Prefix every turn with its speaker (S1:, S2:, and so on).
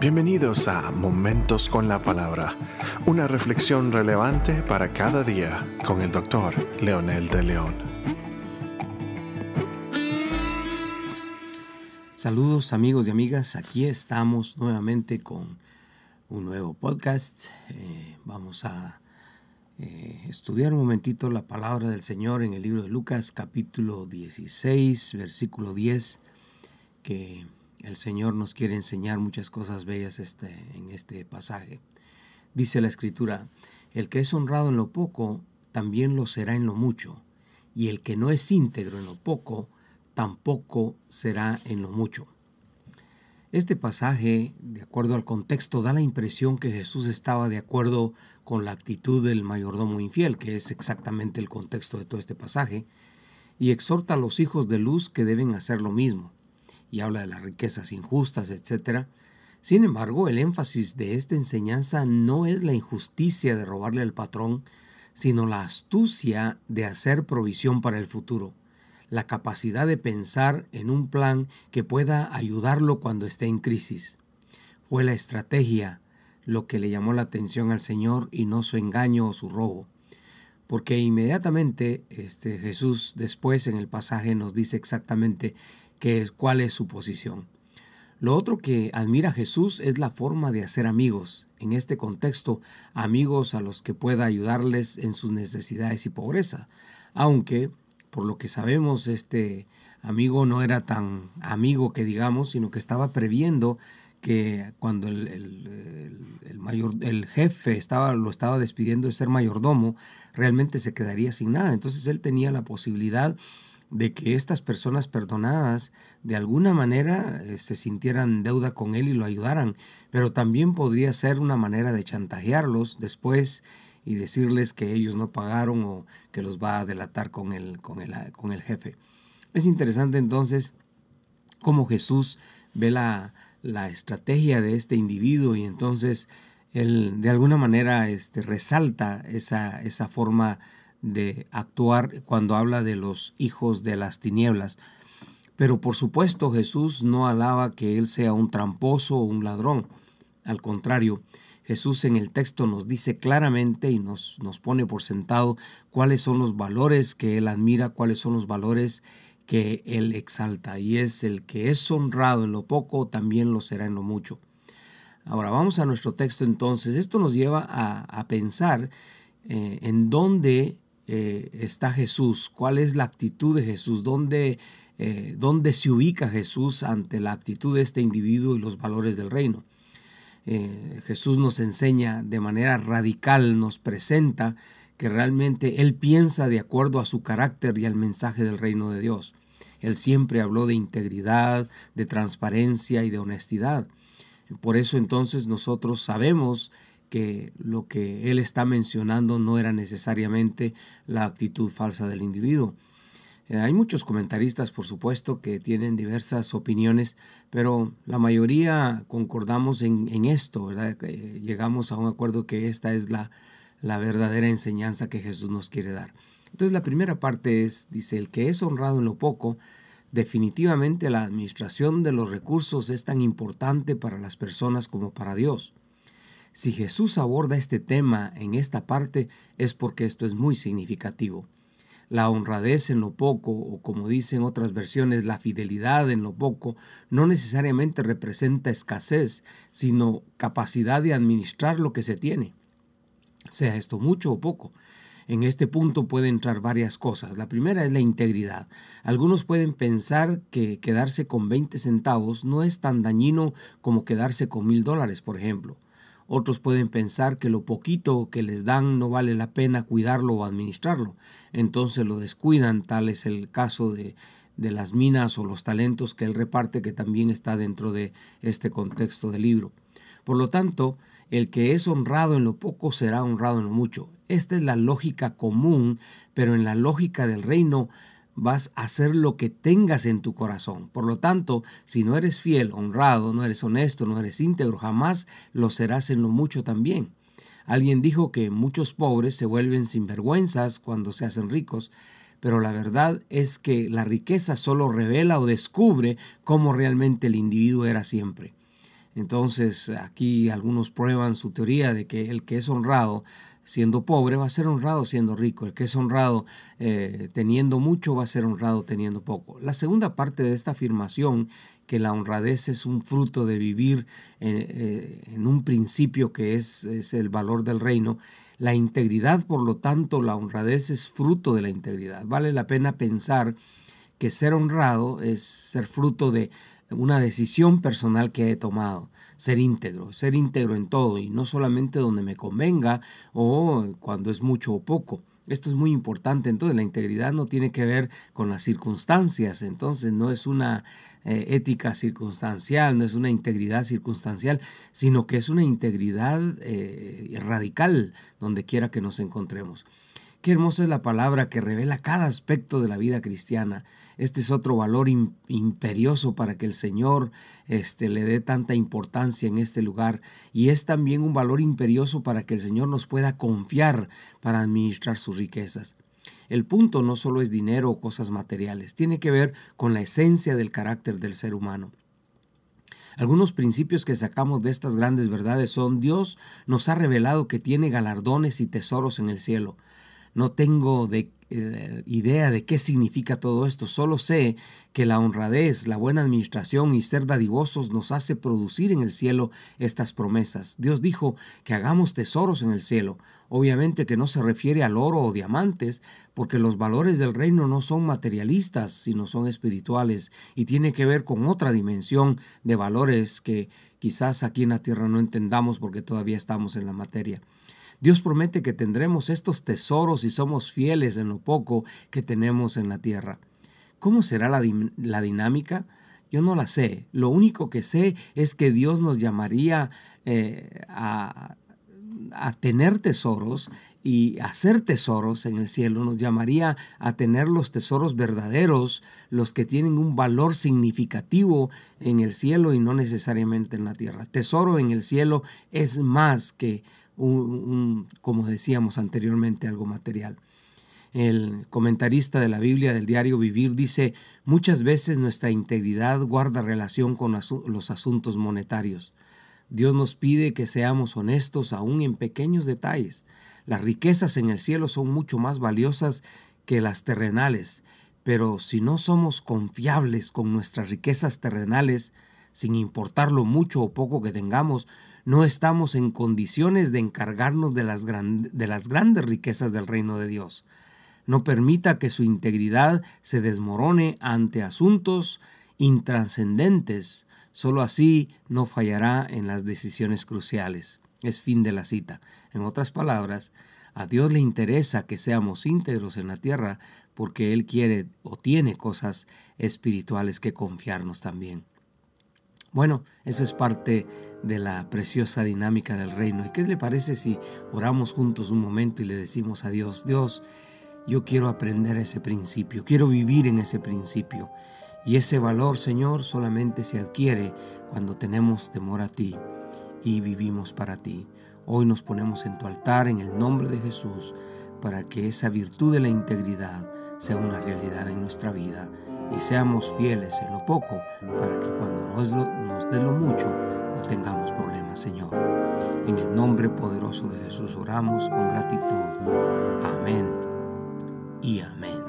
S1: Bienvenidos a Momentos con la Palabra, una reflexión relevante para cada día con el doctor Leonel de León.
S2: Saludos amigos y amigas, aquí estamos nuevamente con un nuevo podcast. Eh, vamos a eh, estudiar un momentito la palabra del Señor en el libro de Lucas capítulo 16, versículo 10, que el Señor nos quiere enseñar muchas cosas bellas este, en este pasaje. Dice la Escritura, el que es honrado en lo poco, también lo será en lo mucho, y el que no es íntegro en lo poco, tampoco será en lo mucho. Este pasaje, de acuerdo al contexto, da la impresión que Jesús estaba de acuerdo con la actitud del mayordomo infiel, que es exactamente el contexto de todo este pasaje, y exhorta a los hijos de luz que deben hacer lo mismo y habla de las riquezas injustas, etc. Sin embargo, el énfasis de esta enseñanza no es la injusticia de robarle al patrón, sino la astucia de hacer provisión para el futuro, la capacidad de pensar en un plan que pueda ayudarlo cuando esté en crisis. Fue la estrategia lo que le llamó la atención al Señor y no su engaño o su robo. Porque inmediatamente este, Jesús después en el pasaje nos dice exactamente es, cuál es su posición. Lo otro que admira Jesús es la forma de hacer amigos, en este contexto, amigos a los que pueda ayudarles en sus necesidades y pobreza, aunque, por lo que sabemos, este amigo no era tan amigo que digamos, sino que estaba previendo que cuando el, el, mayor, el jefe estaba, lo estaba despidiendo de ser mayordomo, realmente se quedaría sin nada. Entonces él tenía la posibilidad de que estas personas perdonadas de alguna manera eh, se sintieran deuda con él y lo ayudaran, pero también podría ser una manera de chantajearlos después y decirles que ellos no pagaron o que los va a delatar con el, con el, con el jefe. Es interesante entonces cómo Jesús ve la, la estrategia de este individuo y entonces él de alguna manera este, resalta esa, esa forma de actuar cuando habla de los hijos de las tinieblas. Pero por supuesto Jesús no alaba que él sea un tramposo o un ladrón. Al contrario, Jesús en el texto nos dice claramente y nos, nos pone por sentado cuáles son los valores que él admira, cuáles son los valores que él exalta. Y es el que es honrado en lo poco, también lo será en lo mucho. Ahora vamos a nuestro texto entonces. Esto nos lleva a, pensar eh, en dónde eh, está Jesús, cuál es la actitud de Jesús, ¿Dónde, eh, dónde se ubica Jesús ante la actitud de este individuo y los valores del reino. Eh, Jesús nos enseña de manera radical, nos presenta que realmente Él piensa de acuerdo a su carácter y al mensaje del reino de Dios. Él siempre habló de integridad, de transparencia y de honestidad. Por eso entonces nosotros sabemos que lo que él está mencionando no era necesariamente la actitud falsa del individuo. Eh, hay muchos comentaristas, por supuesto, que tienen diversas opiniones, pero la mayoría concordamos en, esto, ¿verdad? llegamos a un acuerdo que esta es la, la verdadera enseñanza que Jesús nos quiere dar. Entonces la primera parte es, dice, el que es honrado en lo poco, definitivamente la administración de los recursos es tan importante para las personas como para Dios. Si Jesús aborda este tema en esta parte es porque esto es muy significativo. La honradez en lo poco, o como dicen otras versiones, la fidelidad en lo poco, no necesariamente representa escasez, sino capacidad de administrar lo que se tiene, sea esto mucho o poco. En este punto pueden entrar varias cosas. La primera es la integridad. Algunos pueden pensar que quedarse con 20 centavos no es tan dañino como quedarse con mil dólares, por ejemplo. Otros pueden pensar que lo poquito que les dan no vale la pena cuidarlo o administrarlo. Entonces lo descuidan, tal es el caso de, de las minas o los talentos que él reparte, que también está dentro de este contexto del libro. Por lo tanto, el que es honrado en lo poco será honrado en lo mucho. Esta es la lógica común, pero en la lógica del reino vas a hacer lo que tengas en tu corazón. Por lo tanto, si no eres fiel, honrado, no eres honesto, no eres íntegro, jamás lo serás en lo mucho también. Alguien dijo que muchos pobres se vuelven sinvergüenzas cuando se hacen ricos, pero la verdad es que la riqueza solo revela o descubre cómo realmente el individuo era siempre. Entonces aquí algunos prueban su teoría de que el que es honrado siendo pobre va a ser honrado siendo rico, el que es honrado eh, teniendo mucho va a ser honrado teniendo poco. La segunda parte de esta afirmación, que la honradez es un fruto de vivir en, eh, en un principio que es, es el valor del reino, la integridad, por lo tanto, la honradez es fruto de la integridad. Vale la pena pensar que ser honrado es ser fruto de una decisión personal que he tomado, ser íntegro, ser íntegro en todo y no solamente donde me convenga o cuando es mucho o poco. Esto es muy importante, entonces la integridad no tiene que ver con las circunstancias, entonces no es una eh, ética circunstancial, no es una integridad circunstancial, sino que es una integridad eh, radical donde quiera que nos encontremos. Qué hermosa es la palabra que revela cada aspecto de la vida cristiana. Este es otro valor imperioso para que el Señor este, le dé tanta importancia en este lugar. Y es también un valor imperioso para que el Señor nos pueda confiar para administrar sus riquezas. El punto no solo es dinero o cosas materiales, tiene que ver con la esencia del carácter del ser humano. Algunos principios que sacamos de estas grandes verdades son Dios nos ha revelado que tiene galardones y tesoros en el cielo. No tengo de, eh, idea de qué significa todo esto, solo sé que la honradez, la buena administración y ser dadivosos nos hace producir en el cielo estas promesas. Dios dijo que hagamos tesoros en el cielo. Obviamente que no se refiere al oro o diamantes, porque los valores del reino no son materialistas, sino son espirituales y tiene que ver con otra dimensión de valores que quizás aquí en la tierra no entendamos porque todavía estamos en la materia. Dios promete que tendremos estos tesoros si somos fieles en lo poco que tenemos en la tierra. ¿Cómo será la, dinámica? Yo no la sé. Lo único que sé es que Dios nos llamaría eh, a, a tener tesoros y hacer tesoros en el cielo, nos llamaría a tener los tesoros verdaderos, los que tienen un valor significativo en el cielo y no necesariamente en la tierra. Tesoro en el cielo es más que como decíamos anteriormente, algo material. El comentarista de la Biblia del diario Vivir dice, muchas veces nuestra integridad guarda relación con los asuntos monetarios. Dios nos pide que seamos honestos aún en pequeños detalles. Las riquezas en el cielo son mucho más valiosas que las terrenales, pero si no somos confiables con nuestras riquezas terrenales, sin importar lo mucho o poco que tengamos, no estamos en condiciones de encargarnos de las, de las grandes riquezas del reino de Dios. No permita que su integridad se desmorone ante asuntos intranscendentes. Solo así no fallará en las decisiones cruciales. Es fin de la cita. En otras palabras, a Dios le interesa que seamos íntegros en la tierra porque Él quiere o tiene cosas espirituales que confiarnos también. Bueno, eso es parte de la preciosa dinámica del reino. ¿Y qué le parece si oramos juntos un momento y le decimos a Dios, Dios, yo quiero aprender ese principio, quiero vivir en ese principio. Y ese valor, Señor, solamente se adquiere cuando tenemos temor a ti y vivimos para ti. Hoy nos ponemos en tu altar en el nombre de Jesús para que esa virtud de la integridad sea una realidad en nuestra vida y seamos fieles en lo poco para que cuando nos, dé lo mucho no tengamos problemas, Señor. En el nombre poderoso de Jesús oramos con gratitud. Amén y amén.